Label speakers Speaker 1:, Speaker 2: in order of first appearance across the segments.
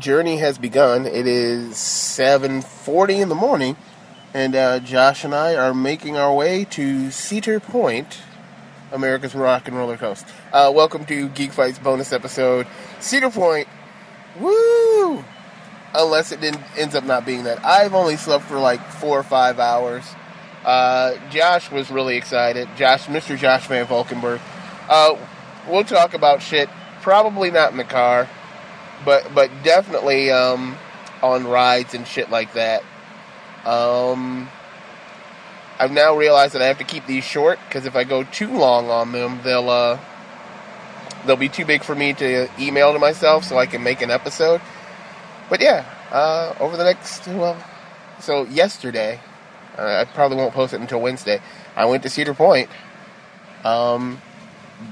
Speaker 1: Journey has begun. It is 7:40 in the morning, and uh, Josh and I are making our way to Cedar Point, America's Rock and Roller Coaster. Uh, welcome to Geek Fights bonus episode, Cedar Point. Woo! Unless it ends up not being that. I've only slept for like four or five hours. Uh, Josh was really excited. Josh, Mr. Josh Van Valkenburg. Uh, we'll talk about shit. Probably not in the car, but but definitely um, on rides and shit like that. Um, I've now realized that I have to keep these short because if I go too long on them, they'll uh, they'll be too big for me to email to myself, so I can make an episode. But yeah, uh, over the next well, so yesterday, uh, I probably won't post it until Wednesday. I went to Cedar Point, um,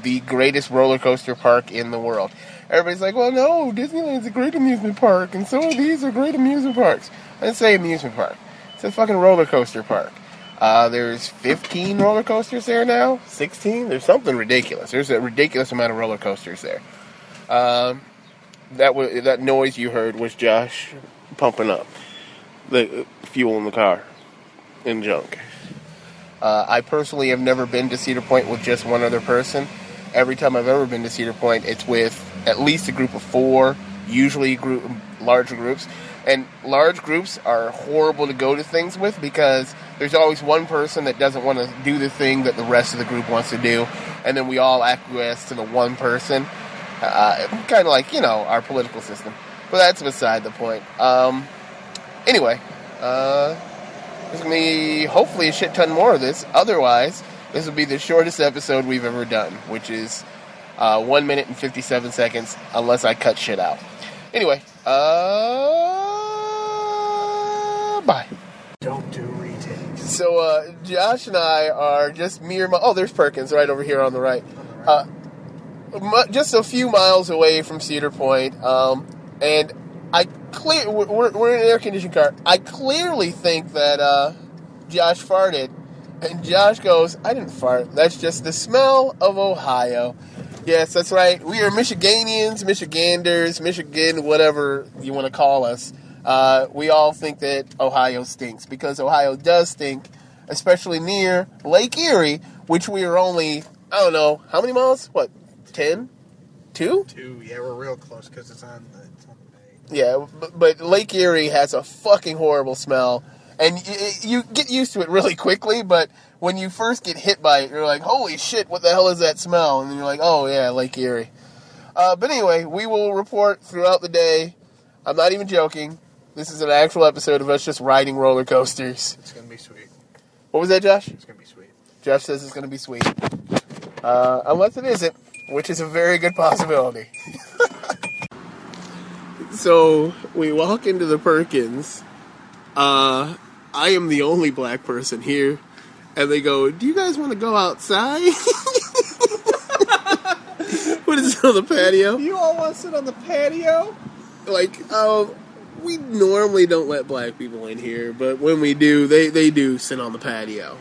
Speaker 1: the greatest roller coaster park in the world. Everybody's like, "Well, no, Disneyland's a great amusement park, and so are these are great amusement parks." I didn't say amusement park; it's a fucking roller coaster park. Uh, there's 15 roller coasters there now. 16. There's something ridiculous. There's a ridiculous amount of roller coasters there. Um, that that noise you heard was Josh pumping up the fuel in the car and junk. Uh, I personally have never been to Cedar Point with just one other person. Every time I've ever been to Cedar Point, it's with at least a group of four, usually group larger groups. And large groups are horrible to go to things with because there's always one person that doesn't want to do the thing that the rest of the group wants to do, and then we all acquiesce to the one person. Uh, kind of like you know our political system, but that's beside the point. Um, anyway, uh, there's gonna be hopefully a shit ton more of this. Otherwise, this will be the shortest episode we've ever done, which is uh, one minute and fifty-seven seconds, unless I cut shit out. Anyway, uh, bye.
Speaker 2: Don't do retakes.
Speaker 1: So uh, Josh and I are just mere. Mi- oh, there's Perkins right over here on the right. Uh, just a few miles away from Cedar Point, um, and I clear we're, we're in an air conditioned car. I clearly think that uh, Josh farted, and Josh goes, "I didn't fart. That's just the smell of Ohio." Yes, that's right. We are Michiganians, Michiganders, Michigan, whatever you want to call us. Uh, we all think that Ohio stinks because Ohio does stink, especially near Lake Erie, which we are only, I don't know, how many miles? What, 10? Two?
Speaker 2: Two, yeah, we're real close because it's on the it's on the bay.
Speaker 1: Yeah, but, but Lake Erie has a fucking horrible smell, and you get used to it really quickly. But when you first get hit by it, you're like, "Holy shit, what the hell is that smell?" And then you're like, "Oh yeah, Lake Erie." Uh, but anyway, we will report throughout the day. I'm not even joking. This is an actual episode of us just riding roller coasters.
Speaker 2: It's gonna be sweet.
Speaker 1: What was that, Josh?
Speaker 2: It's gonna be sweet.
Speaker 1: Josh says it's going to be sweet. Uh, unless it isn't, which is a very good possibility. so we walk into the Perkins. Uh, I am the only black person here. And they go, Do you guys want to go outside? what is it on the patio?
Speaker 2: You all want to sit on the patio?
Speaker 1: like um we normally don't let black people in here but when we do they they do sit on the patio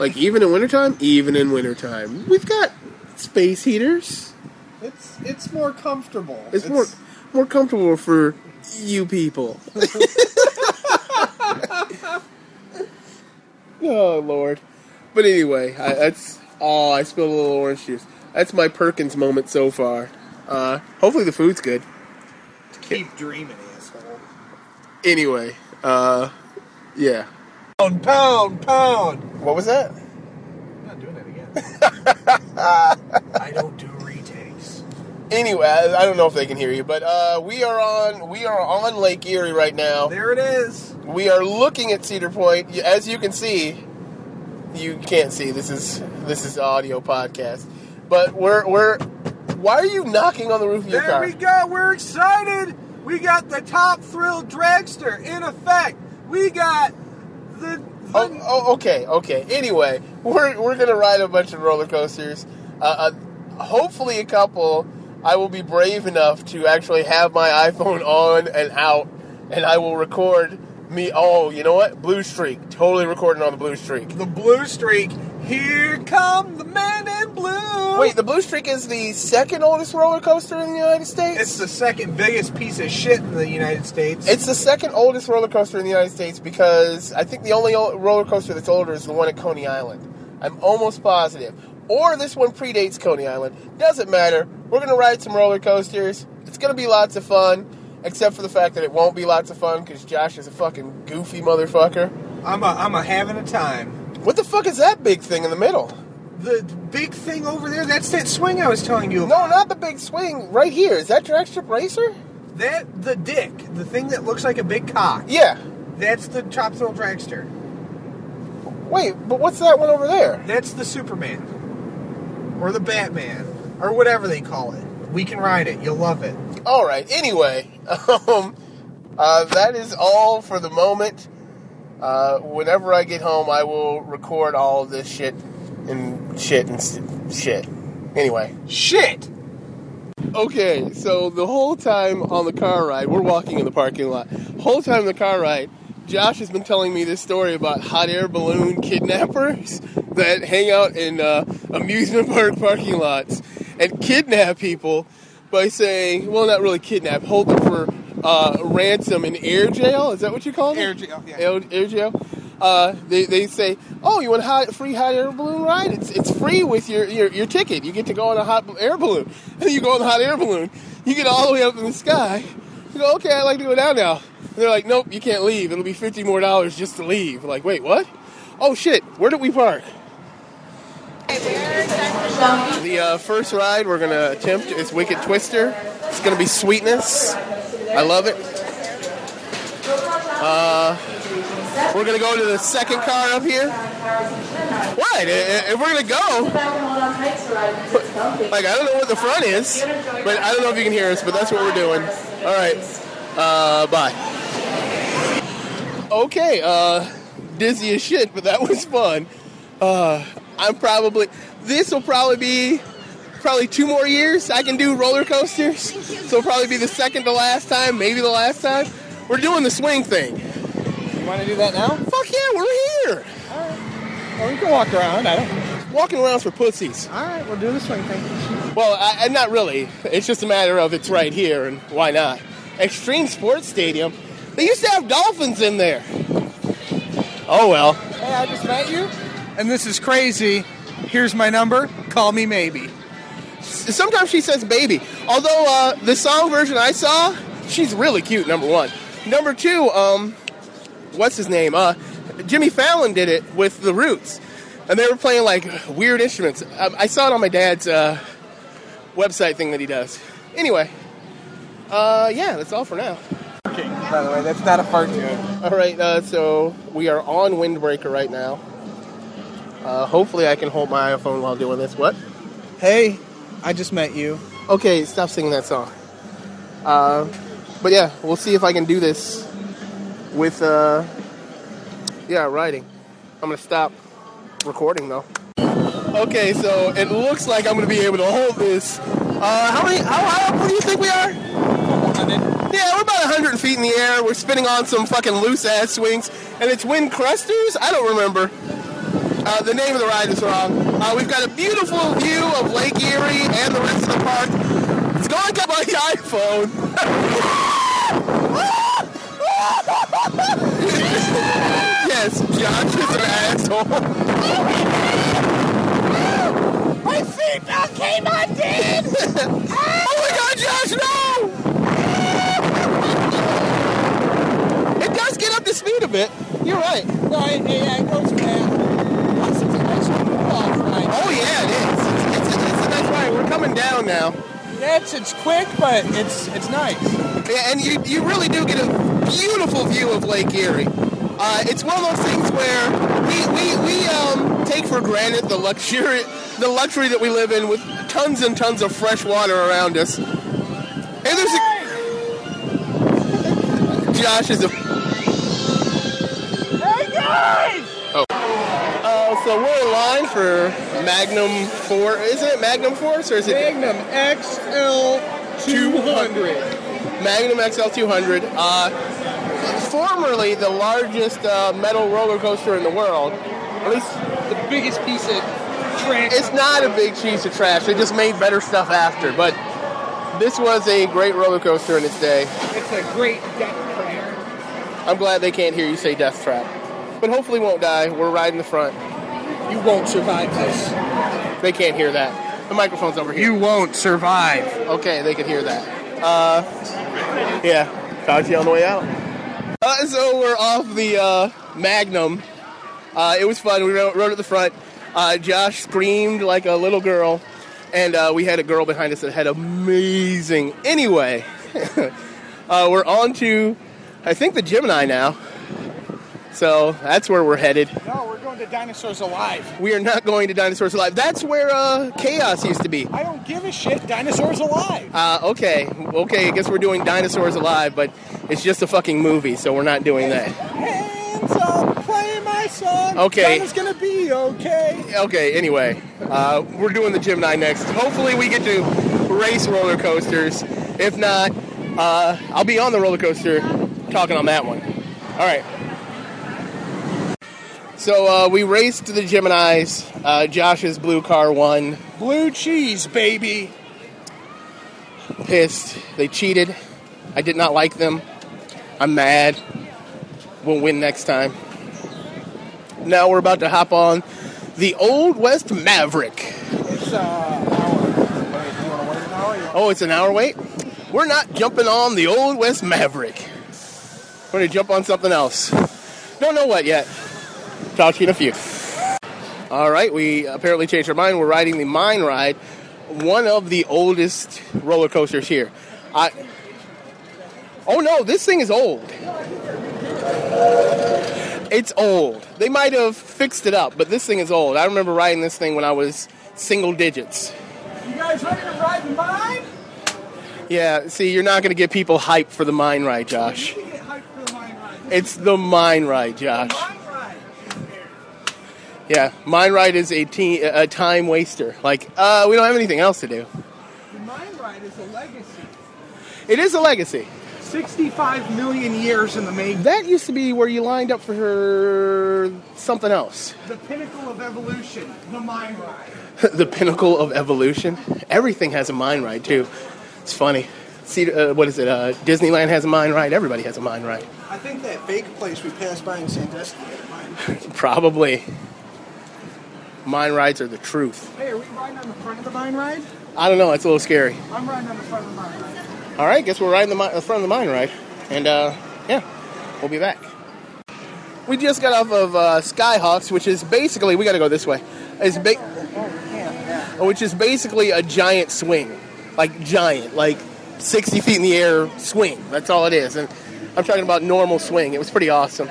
Speaker 1: like even in wintertime even in wintertime we've got space heaters
Speaker 2: It's it's more comfortable.
Speaker 1: it's, more more comfortable for you people oh lord but anyway I, that's oh i spilled a little orange juice that's my perkins moment so far uh hopefully the food's good
Speaker 2: keep dreaming, asshole.
Speaker 1: anyway uh yeah
Speaker 2: Pound, pound, pound.
Speaker 1: what was that
Speaker 2: I'm not doing that again. I don't do retakes.
Speaker 1: Anyway, I I don't know if they can hear you, but uh, we are on we are on Lake Erie right now.
Speaker 2: There it is.
Speaker 1: We are looking at Cedar Point. As you can see, you can't see. This is this is audio podcast, but we're we're. Why are you knocking on the roof of your
Speaker 2: There
Speaker 1: car?
Speaker 2: we go. We're excited. We got the top thrill dragster in effect. We got the. the
Speaker 1: Oh, oh, okay, okay. Anyway, we're we're gonna ride a bunch of roller coasters. Uh, uh, hopefully, a couple. I will be brave enough to actually have my iPhone on and out, and I will record me. Oh, you know what? Blue Streak. Totally recording on the Blue Streak.
Speaker 2: the blue streak Here come the men in blue.
Speaker 1: Wait, the Blue Streak is the second oldest roller coaster in the United States?
Speaker 2: It's the second biggest piece of shit in the United States.
Speaker 1: It's the second oldest roller coaster in the United States because I think the only roller coaster that's older is the one at Coney Island. I'm almost positive. Or this one predates Coney Island. Doesn't matter. We're going to ride some roller coasters. It's going to be lots of fun, except for the fact that it won't be lots of fun because Josh is a fucking goofy motherfucker.
Speaker 2: I'm a, I'm a having a time.
Speaker 1: What the fuck is that big thing in the middle?
Speaker 2: The big thing over there, that's that swing I was telling you
Speaker 1: No, not the big swing. Right here. Is that Drag Strip Racer?
Speaker 2: That, the dick, the thing that looks like a big cock,
Speaker 1: Yeah.
Speaker 2: that's the Top Thrill Dragster.
Speaker 1: Wait, but what's that one over there?
Speaker 2: That's the Superman. Or the Batman. Or whatever they call it. We can ride it. You'll love it.
Speaker 1: All right. Anyway, um, uh, that is all for the moment. Uh, whenever I get home, I will record all of this shit and shit and shit. Anyway.
Speaker 2: Shit!
Speaker 1: Okay, so the whole time on the car ride, we're walking in the parking lot. Whole time the car ride, Josh has been telling me this story about hot air balloon kidnappers that hang out in uh, amusement park parking lots and kidnap people by saying, well, not really kidnap, hold them for uh, ransom in air jail. Is that what you call it?
Speaker 2: Air jail, yeah.
Speaker 1: Air, air jail. Uh, they, they say, oh, you want a hot, free hot air balloon ride? It's, it's free with your, your, your ticket. You get to go on a hot air balloon. And you go on the hot air balloon. You get all the way up in the sky. You go, okay, I'd like to go down now. And they're like, nope, you can't leave. It'll be 50 more dollars just to leave. Like, wait, what? Oh, shit, where did we park? The uh, first ride we're going to attempt is Wicked Twister. It's going to be sweetness. I love it. Uh, we're going to go to the second car up here. What? If we're going to go, like, I don't know what the front is, but I don't know if you can hear us, but that's what we're doing. All right. Uh, bye. Okay, uh, dizzy as shit, but that was fun. Uh, I'm probably, this will probably be probably two more years I can do roller coasters. So it'll probably be the second to last time, maybe the last time. We're doing the swing thing.
Speaker 2: You want to do that now?
Speaker 1: Fuck yeah, we're here.
Speaker 2: Well, we can walk around. I don't.
Speaker 1: Walking around for pussies.
Speaker 2: All right, we'll do the swing thing.
Speaker 1: Well, I, I- not really. It's just a matter of it's right here, and why not? Extreme Sports Stadium. They used to have dolphins in there. Oh well.
Speaker 2: Hey, I just met you, and this is crazy. Here's my number. Call me maybe.
Speaker 1: Sometimes she says baby. Although uh, the song version I saw, she's really cute. Number one. Number two, um, what's his name? Uh, Jimmy Fallon did it with the Roots, and they were playing like weird instruments. I, I saw it on my dad's uh, website thing that he does. Anyway, uh, yeah, that's all for now.
Speaker 2: By the way, that's not a fart joke.
Speaker 1: All right, uh, so we are on Windbreaker right now. Uh, hopefully, I can hold my iPhone while doing this. What?
Speaker 2: Hey, I just met you.
Speaker 1: Okay, stop singing that song. Uh, but yeah, we'll see if I can do this with, uh, yeah, writing. I'm gonna stop recording though. Okay, so it looks like I'm gonna be able to hold this. Uh, how many? How high up do you think we are? Yeah, we're about 100 feet in the air. We're spinning on some fucking loose ass swings, and it's wind crusters. I don't remember. Uh, the name of the ride is wrong. Uh, we've got a beautiful view of Lake Erie and the rest of the park. It's going up my iPhone. yes, Josh is an asshole. My seatbelt came undone! oh my god, Josh, no! It does get up to speed a bit. You're right.
Speaker 2: No, it, it goes fast. Plus, it's a nice off ride.
Speaker 1: Oh yeah, it is. It's, it's, it's a nice ride. We're coming down now.
Speaker 2: Yeah, it's, it's quick, but it's it's nice.
Speaker 1: Yeah, and you, you really do get a beautiful view of Lake Erie. Uh, it's one of those things where we, we, we um, take for granted the luxury the luxury that we live in with tons and tons of fresh water around us. And there's a Josh is a so we're in line for Magnum Four. Isn't it Magnum Force or is it
Speaker 2: Magnum XL 200.
Speaker 1: Magnum XL 200. Uh, formerly the largest uh, metal roller coaster in the world, at least the
Speaker 2: biggest piece of trash.
Speaker 1: It's not a big piece of trash. They just made better stuff after. But this was a great roller coaster in its day.
Speaker 2: It's a great death trap.
Speaker 1: I'm glad they can't hear you say death trap. But hopefully won't die. We're riding the front.
Speaker 2: You won't survive this.
Speaker 1: They can't hear that. The microphone's over here.
Speaker 2: You won't survive.
Speaker 1: Okay, they can hear that. Uh, yeah. Talk to you on the way out. Uh, so we're off the uh, Magnum. Uh, it was fun. We rode, rode at the front. Uh, Josh screamed like a little girl, and uh, we had a girl behind us that had amazing. Anyway, uh, we're on to, I think, the Gemini now. So that's where we're headed.
Speaker 2: No, we're going to Dinosaurs Alive.
Speaker 1: We are not going to Dinosaurs Alive. That's where uh, Chaos used to be.
Speaker 2: I don't give a shit. Dinosaurs Alive.
Speaker 1: Uh, okay, okay. I guess we're doing Dinosaurs Alive, but it's just a fucking movie, so we're not doing that.
Speaker 2: Hands up, play my song.
Speaker 1: Okay.
Speaker 2: China's gonna be okay.
Speaker 1: Okay. Anyway, uh, we're doing the Gemini next. Hopefully, we get to race roller coasters. If not, uh, I'll be on the roller coaster talking on that one. All right. So uh, we raced to the Geminis. Uh, Josh's blue car won.
Speaker 2: Blue cheese, baby.
Speaker 1: Pissed. They cheated. I did not like them. I'm mad. We'll win next time. Now we're about to hop on the Old West Maverick.
Speaker 2: It's uh, hour. Wait, you wanna wait an hour?
Speaker 1: Oh, it's an hour wait? We're not jumping on the Old West Maverick. We're going to jump on something else. Don't know what yet. Talk to you in a few. All right, we apparently changed our mind. We're riding the Mine Ride, one of the oldest roller coasters here. I. Oh no, this thing is old. It's old. They might have fixed it up, but this thing is old. I remember riding this thing when I was single digits.
Speaker 2: You guys ready to ride the mine?
Speaker 1: Yeah, see, you're not going to get people hyped for the mine ride, Josh.
Speaker 2: You get hyped for the mine ride.
Speaker 1: It's the mine ride, Josh. Yeah, mine ride is a, te- a time waster. Like, uh, we don't have anything else to do.
Speaker 2: The mine ride is a legacy.
Speaker 1: It is a legacy.
Speaker 2: 65 million years in the making.
Speaker 1: That used to be where you lined up for something else.
Speaker 2: The pinnacle of evolution. The mine ride.
Speaker 1: the pinnacle of evolution. Everything has a mine ride too. It's funny. See, uh, what is it? Uh, Disneyland has a mine ride. Everybody has a mine ride.
Speaker 2: I think that fake place we passed by in Sandusky had a mine.
Speaker 1: Probably. Mine rides are the truth.
Speaker 2: Hey, are we riding on the front of the mine ride?
Speaker 1: I don't know. It's a little scary.
Speaker 2: I'm riding on the front of the mine ride.
Speaker 1: All right, guess we're riding the, mi- the front of the mine ride, and uh, yeah, we'll be back. We just got off of uh, Skyhawks, which is basically we got to go this way. Is ba- which is basically a giant swing, like giant, like 60 feet in the air swing. That's all it is, and I'm talking about normal swing. It was pretty awesome.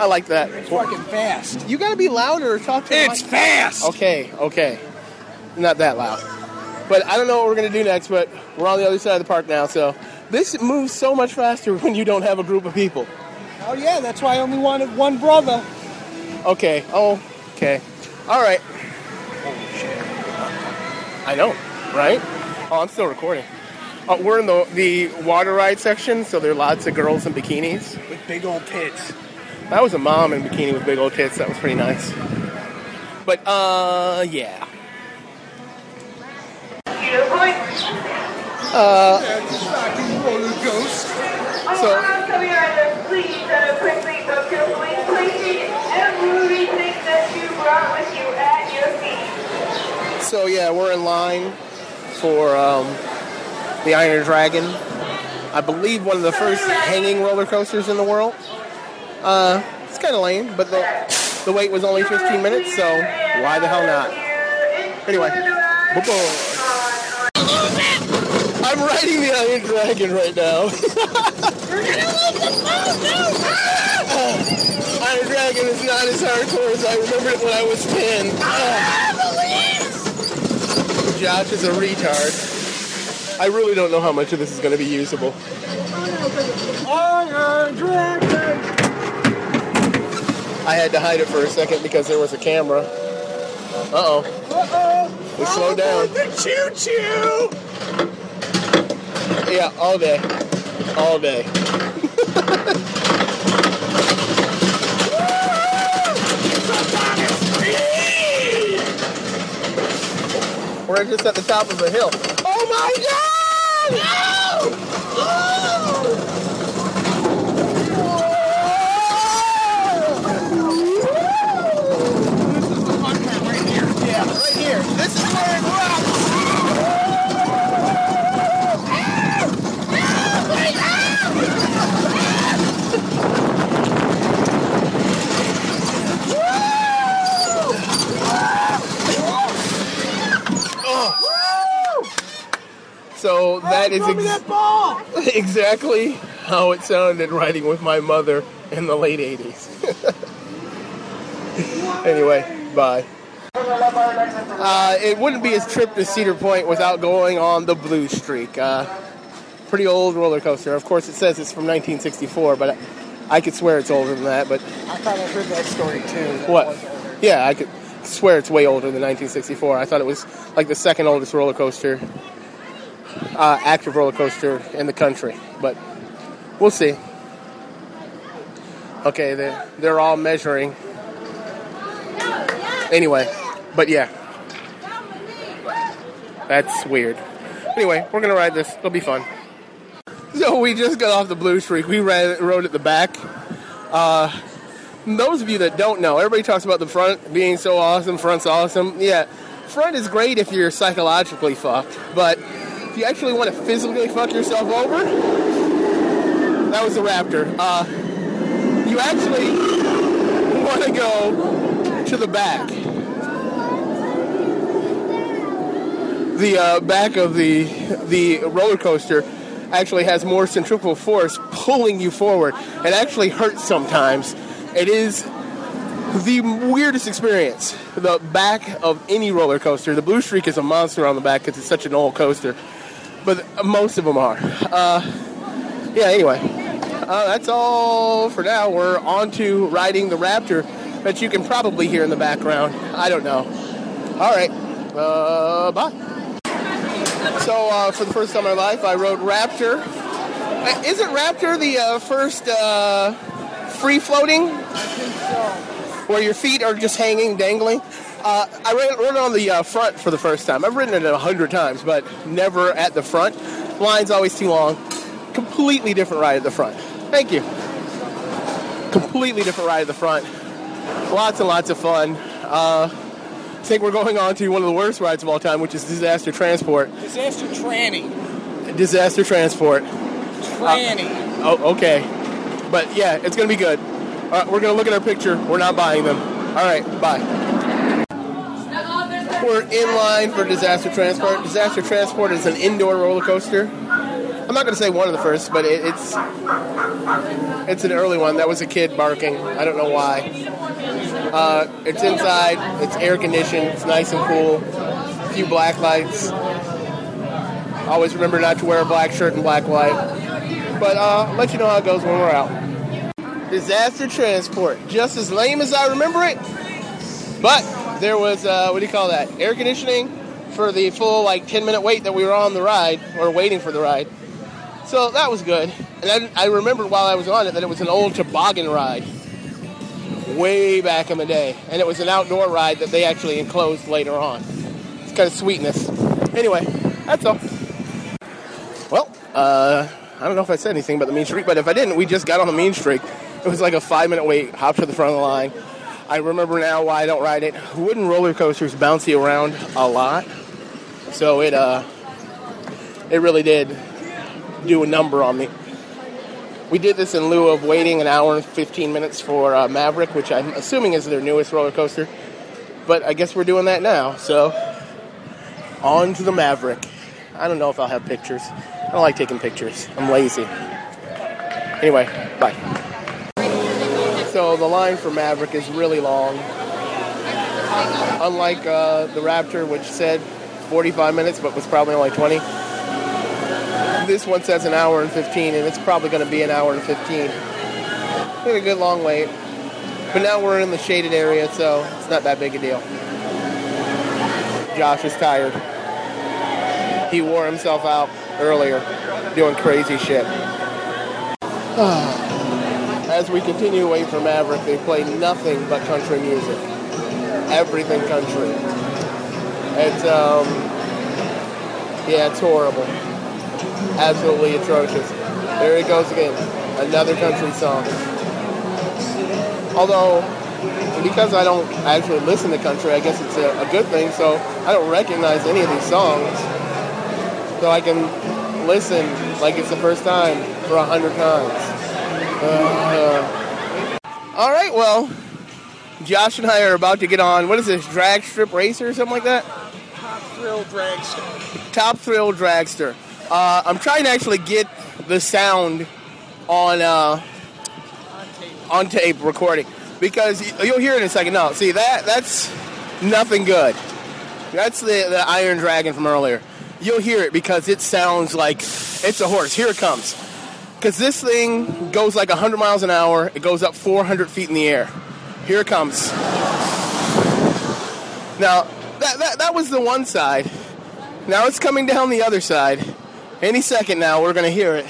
Speaker 1: I like that.
Speaker 2: It's fucking fast.
Speaker 1: You got to be louder or talk to.
Speaker 2: It's fast.
Speaker 1: Okay, okay. Not that loud. But I don't know what we're to do next, but we're on the other side of the park now, so this moves so much faster when you don't have a group of people.
Speaker 2: Oh yeah, that's why I only wanted one brother.
Speaker 1: Okay, oh, okay. All right. Holy shit. I know, right? Oh, I'm still recording. Uh, we're in the, the water ride section, so there are lots of girls in bikinis.
Speaker 2: With big old tits.
Speaker 1: That was a mom in bikini with big old tits. That was pretty nice. But, uh, yeah.
Speaker 2: That's a fucking roller ghost.
Speaker 1: So-
Speaker 3: come here and please uh, quickly book your please please everything that you brought with you at your feet.
Speaker 1: So yeah, we're in line for um, the Iron Dragon. I believe one of the first hanging roller coasters in the world. Uh, it's kind of lame, but the the wait was only 15 minutes, so why the hell not? Anyway. I'm riding the Iron Dragon right now. Iron Dragon is not as hardcore as I remembered it when I was 10. Josh is a retard. I really don't know how much of this is going to be usable.
Speaker 2: Iron Dragon.
Speaker 1: I had to hide it for a second because there was a camera. Uh-oh.
Speaker 2: Uh-oh.
Speaker 1: We slow down.
Speaker 2: Oh, the choo-choo.
Speaker 1: Yeah, all day. All day. We're just at the top of a hill. Oh my god! Yeah, oh right here. This is where it rocks. So that is
Speaker 2: Throw me
Speaker 1: ex-
Speaker 2: that ball!
Speaker 1: exactly how it sounded riding with my mother in the late 80s. anyway, bye. Uh, it wouldn't be his trip to Cedar Point without going on the Blue Streak. Uh, pretty old roller coaster. Of course, it says it's from 1964, but I, I could swear it's older than that. But
Speaker 2: I thought I heard that story too.
Speaker 1: what? Yeah, I could swear it's way older than 1964. I thought it was like the second oldest roller coaster, uh, active roller coaster in the country. But we'll see. Okay, they're, they're all measuring. Anyway, but yeah. That's weird. Anyway, we're gonna ride this. It'll be fun. So we just got off the Blue Streak. We ran, rode at the back. Uh, those of you that don't know, everybody talks about the front being so awesome, front's awesome. Yeah, front is great if you're psychologically fucked, but if you actually want to physically fuck yourself over, that was the Raptor. Uh, you actually want to go to the back. The uh, back of the the roller coaster actually has more centrifugal force pulling you forward. It actually hurts sometimes. It is the weirdest experience. The back of any roller coaster. The Blue Streak is a monster on the back because it's such an old coaster, but most of them are. Uh, yeah. Anyway, uh, that's all for now. We're on to riding the Raptor that you can probably hear in the background. I don't know. All right. Uh, bye. So uh, for the first time in my life, I rode Raptor. Uh, Isn't Raptor the uh, first uh, free floating? Where your feet are just hanging, dangling. Uh, I ran, it on the uh, front for the first time. I've ridden it a hundred times, but never at the front. Line's always too long. Completely different ride at the front. Thank you. Completely different ride at the front. Lots and lots of fun. Uh, I think we're going on to one of the worst rides of all time, which is Disaster Transport.
Speaker 2: Disaster tranny.
Speaker 1: Disaster Transport.
Speaker 2: Tranny.
Speaker 1: Oh, okay. But yeah, it's gonna be good. All right, we're gonna look at our picture. We're not buying them. All right, bye. We're in line for Disaster Transport. Disaster Transport is an indoor roller coaster. I'm not gonna say one of the first, but it, it's it's an early one. That was a kid barking. I don't know why. Uh, it's inside. It's air conditioned. It's nice and cool. A few black lights. Always remember not to wear a black shirt and black light. But uh, I'll let you know how it goes when we're out. Disaster transport, just as lame as I remember it. But there was uh, what do you call that? Air conditioning for the full like 10 minute wait that we were on the ride or waiting for the ride. So that was good. And I, remembered while I was on it that it was an old toboggan ride way back in the day, and it was an outdoor ride that they actually enclosed later on. It's kind of sweetness. Anyway, that's all. Well, uh, I don't know if I said anything about the Mean Streak, but if I didn't, we just got on the Mean Streak. It was like a five minute wait, hop to the front of the line. I remember now why I don't ride it. Wooden roller coasters bounce you around a lot, so it uh, it really did do a number on me. We did this in lieu of waiting an hour and 15 minutes for uh, Maverick, which I'm assuming is their newest roller coaster. But I guess we're doing that now. So, on to the Maverick. I don't know if I'll have pictures. I don't like taking pictures. I'm lazy. Anyway, bye. So, the line for Maverick is really long. Unlike uh, the Raptor, which said 45 minutes but was probably only 20 this one says an hour and 15, and it's probably going to be an hour and 15. We had a good long wait. But now we're in the shaded area, so it's not that big a deal. Josh is tired. He wore himself out earlier doing crazy shit. As we continue away from Maverick, they play nothing but country music. Everything country. It's, um, Yeah, it's horrible. Absolutely atrocious. There it goes again. Another country song. Although, because I don't actually listen to country, I guess it's a, a good thing. So I don't recognize any of these songs. So I can listen like it's the first time for a hundred times. Uh, all right, well, Josh and I are about to get on. What is this? Drag strip racer or something like that?
Speaker 2: Top Thrill dragster.
Speaker 1: Top Thrill Dragster. Uh, I'm trying to actually get the sound on uh, on tape recording because you'll hear it in a second. No, see that that's nothing good. That's the the Iron Dragon from earlier. You'll hear it because it sounds like it's a horse. Here it comes. Because this thing goes like 100 miles an hour. It goes up 400 feet in the air. Here it comes. Now, that, that, that was the one side. Now it's coming down the other side. Any second now, we're going to hear it.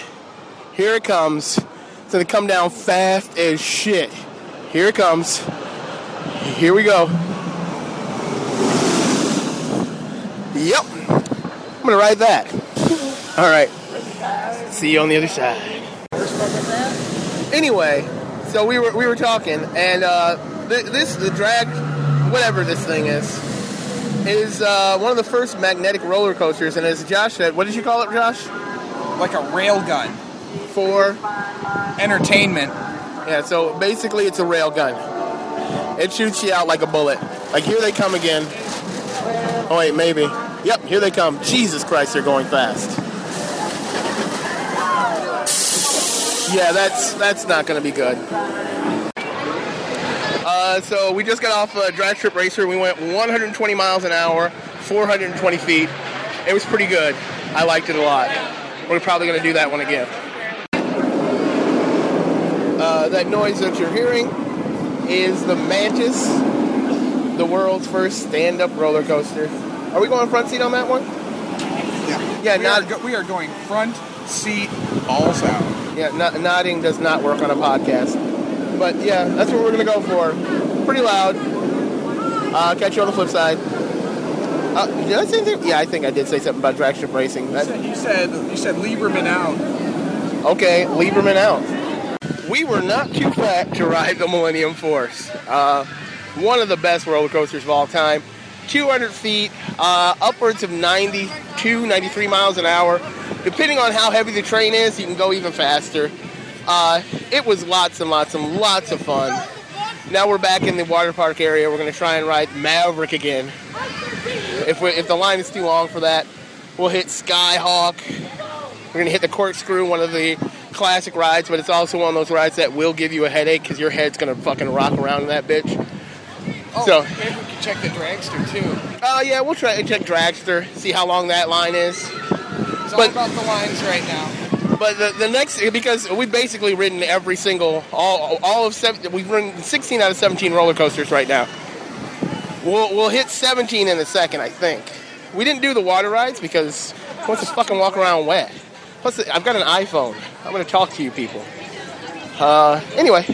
Speaker 1: Here it comes. It's going to come down fast as shit. Here it comes. Here we go. Yep. I'm going to ride that. All right. See you on the other side. Anyway, so we were we were talking, and uh, th- this the drag, whatever this thing is, is uh, one of the first magnetic roller coasters. And as Josh said, what did you call it, Josh?
Speaker 2: Like a rail gun.
Speaker 1: For
Speaker 2: Entertainment.
Speaker 1: yeah, so basically it's a rail gun. It shoots you out like a bullet. Like here they come again. Oh wait, maybe. Yep, here they come. Jesus Christ, they're going fast. Yeah, that's that's not going to be good. Uh, so we just got off a drag strip racer. We went 120 miles an hour, 420 feet. It was pretty good. I liked it a lot. We're probably going to do that one again. Uh, that noise that you're hearing is the Mantis, the world's first stand-up roller coaster. Are we going front seat on that one?
Speaker 2: Yeah.
Speaker 1: Yeah,
Speaker 2: we,
Speaker 1: not-
Speaker 2: are go- we are going front seat, balls out.
Speaker 1: Yeah, no- nodding does not work on a podcast. But yeah, that's what we're gonna go for. Pretty loud. Uh, catch you on the flip side. Uh, did I say anything? Yeah, I think I did say something about drag strip racing.
Speaker 2: You said, you said you said Lieberman out.
Speaker 1: Okay, Lieberman out. We were not too fat to ride the Millennium Force. Uh, one of the best roller coasters of all time. 200 feet, uh, upwards of 92, 93 miles an hour. Depending on how heavy the train is, you can go even faster. Uh, it was lots and lots and lots of fun. Now we're back in the water park area. We're going to try and ride Maverick again. If, we, if the line is too long for that, we'll hit Skyhawk. We're going to hit the corkscrew, one of the classic rides, but it's also one of those rides that will give you a headache because your head's going to fucking rock around in that bitch.
Speaker 2: Oh,
Speaker 1: So-
Speaker 2: maybe we can check the dragster too.
Speaker 1: Oh, yeah, we'll try and check Dragster, see how long that line is.
Speaker 2: It's all
Speaker 1: But-
Speaker 2: about the lines right now.
Speaker 1: But the, the next, because we've basically ridden every single, all, all of seven, we've ridden 16 out of 17 roller coasters right now. We'll, we'll hit 17 in a second, I think. We didn't do the water rides because who wants to fucking walk around wet? Plus, I've got an iPhone. I'm going to talk to you people. Uh, anyway,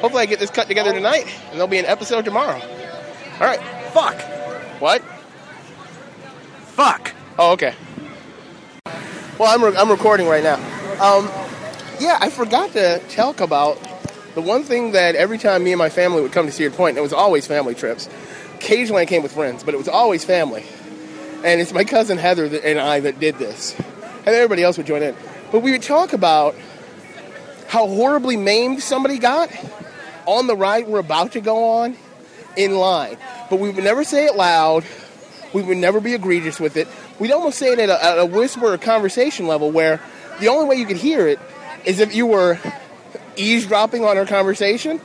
Speaker 1: hopefully I get this cut together tonight and there'll be an episode tomorrow. All right.
Speaker 2: Fuck.
Speaker 1: What?
Speaker 2: Fuck.
Speaker 1: Oh, okay. Well, I'm, re- I'm recording right now. Um, yeah, I forgot to talk about the one thing that every time me and my family would come to Cedar Point, and it was always family trips. Occasionally I came with friends, but it was always family. And it's my cousin Heather that, and I that did this. And everybody else would join in. But we would talk about how horribly maimed somebody got on the ride we're about to go on in line. But we would never say it loud. We would never be egregious with it. We'd almost say it at a, at a whisper or conversation level where the only way you could hear it is if you were eavesdropping on our conversation.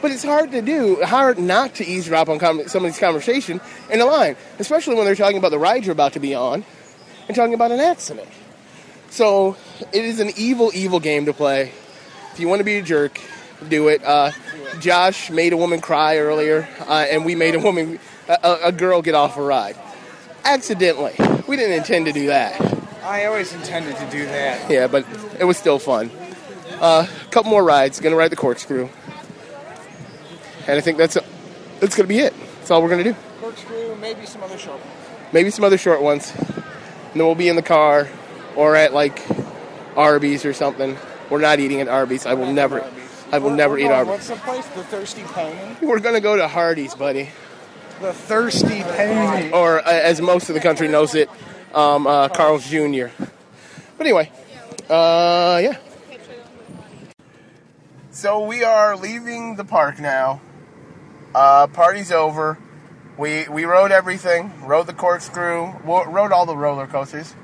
Speaker 1: But it's hard to do, hard not to eavesdrop on com- somebody's conversation in a line, especially when they're talking about the ride you're about to be on and talking about an accident. So it is an evil, evil game to play. If you want to be a jerk, do it. Uh, Josh made a woman cry earlier, uh, and we made a woman, a, a- a girl, get off a ride accidentally. We didn't intend to do that.
Speaker 2: I always intended to do that.
Speaker 1: Yeah, but it was still fun. Uh, a couple more rides. Gonna ride the corkscrew, and I think that's that's gonna be it. That's all we're gonna do.
Speaker 2: Corkscrew, maybe some other short.
Speaker 1: Maybe some other short ones. and then we'll be in the car or at like Arby's or something. We're not eating at Arby's. I will never. I will
Speaker 2: We're-
Speaker 1: never
Speaker 2: we're
Speaker 1: eat
Speaker 2: going-
Speaker 1: Arby's.
Speaker 2: What's the place? The Thirsty Pony?
Speaker 1: We're gonna go to Hardee's, buddy,
Speaker 2: The Thirsty Pony.
Speaker 1: or uh, as most of the country knows it, um, uh, Carl's Jr. But anyway, uh, yeah. So we are leaving the park now. Uh, party's over. We we rode everything. Rode the corkscrew. Rode all the roller coasters.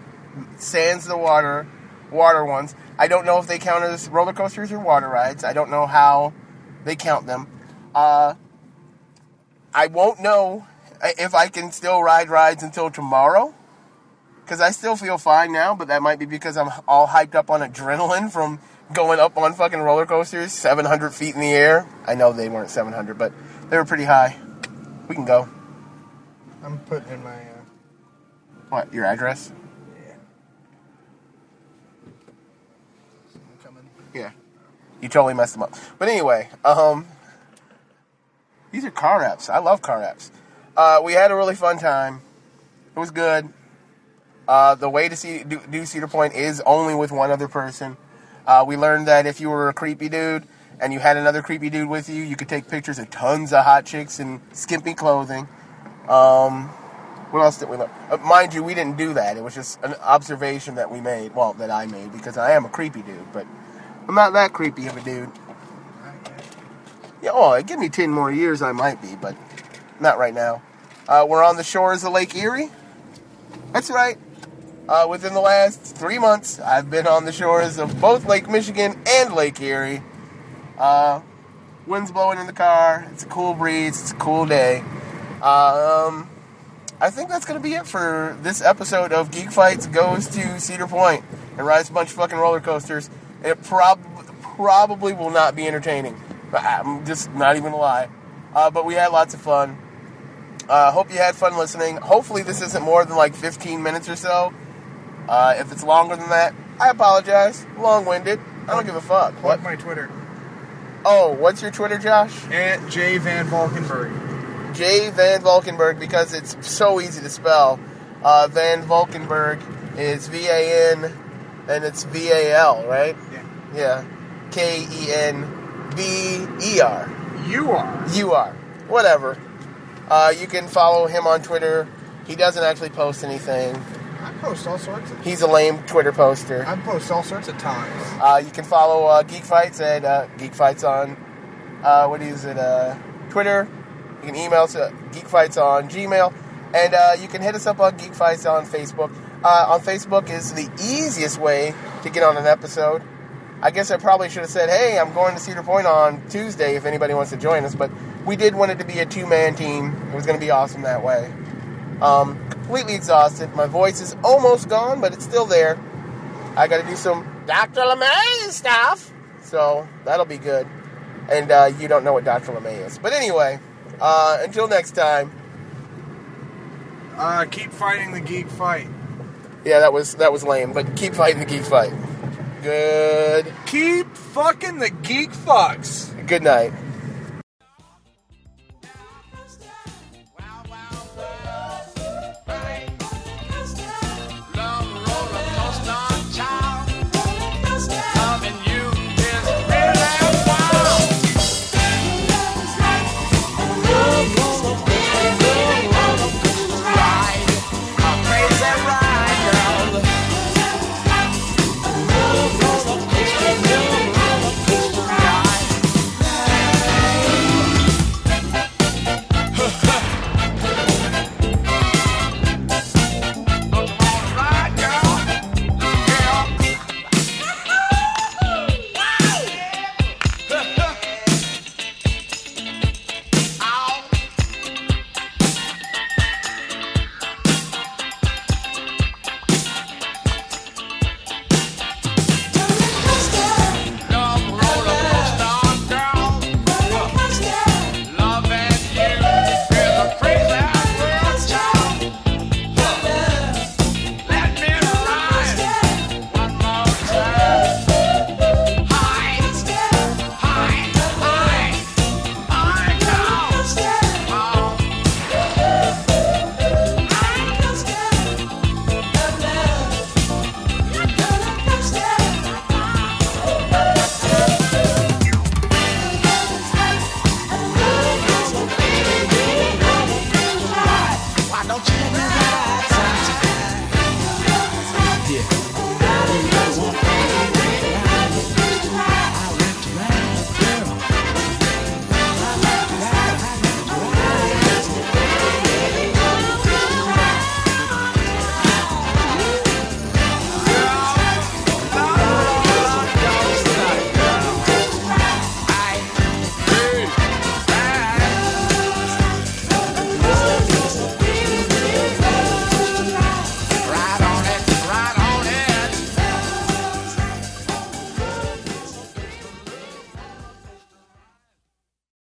Speaker 1: sands the water, water ones. I don't know if they count as roller coasters or water rides. I don't know how they count them. Uh, I won't know if I can still ride rides until tomorrow. Because I still feel fine now, but that might be because I'm all hyped up on adrenaline from going up on fucking roller coasters 700 feet in the air. I know they weren't 700, but they were pretty high. We can go.
Speaker 2: I'm putting in my. Uh,
Speaker 1: What, your address?
Speaker 2: I'm coming.
Speaker 1: Yeah. You totally messed them up. But anyway, um, these are car apps. I love car apps. Uh, we had a really fun time. It was good. Uh, the way to see do, do Cedar Point is only with one other person. Uh, we learned that if you were a creepy dude and you had another creepy dude with you, you could take pictures of tons of hot chicks in skimpy clothing. Um, what else did we learn? Uh, mind you, we didn't do that. It was just an observation that we made. Well, that I made because I am a creepy dude, but I'm not that creepy of a dude. Yeah, oh, give me 10 more years, I might be, but not right now. Uh, we're on the shores of Lake Erie. That's right. Uh, within the last three months, I've been on the shores of both Lake Michigan and Lake Erie. Uh, wind's blowing in the car. It's a cool breeze. It's a cool day. Um, I think that's going to be it for this episode of Geek Fights Goes to Cedar Point and rides a bunch of fucking roller coasters. It prob- probably will not be entertaining. I'm just not even gonna lie. Uh, but we had lots of fun. Uh, hope you had fun listening. Hopefully, this isn't more than like 15 minutes or so. Uh, if it's longer than that, I apologize. Long winded. I don't give a fuck. What?
Speaker 2: my Twitter.
Speaker 1: Oh, what's your Twitter, Josh?
Speaker 2: At J Van Valkenburg.
Speaker 1: J Van Valkenburg because it's so easy to spell. Uh, Van Valkenburg is V A N and it's V A L, right?
Speaker 2: Yeah.
Speaker 1: Yeah. K E N B E R.
Speaker 2: You are.
Speaker 1: You are. Whatever. Uh, you can follow him on Twitter. He doesn't actually post anything.
Speaker 2: I post all sorts of.
Speaker 1: He's a lame Twitter poster.
Speaker 2: I post all sorts of times.
Speaker 1: Uh, you can follow uh, Geek Fights at uh, Geek Fights on uh, what is it? Uh, Twitter. You can email us at Geek Fights on Gmail, and uh, you can hit us up on Geek Fights on Facebook. Uh, on Facebook is the easiest way to get on an episode. I guess I probably should have said, "Hey, I'm going to Cedar Point on Tuesday if anybody wants to join us." But we did want it to be a two-man team. It was going to be awesome that way. Um, completely exhausted. My voice is almost gone, but it's still there. I got to do some Dr. LeMay stuff, so that'll be good. And uh, you don't know what Dr. LeMay is, but anyway. Uh, until next time.
Speaker 2: Uh, keep fighting the geek fight.
Speaker 1: Yeah, that was that was lame, but keep fighting the geek fight. Good.
Speaker 2: Keep fucking the geek fucks.
Speaker 1: Good night.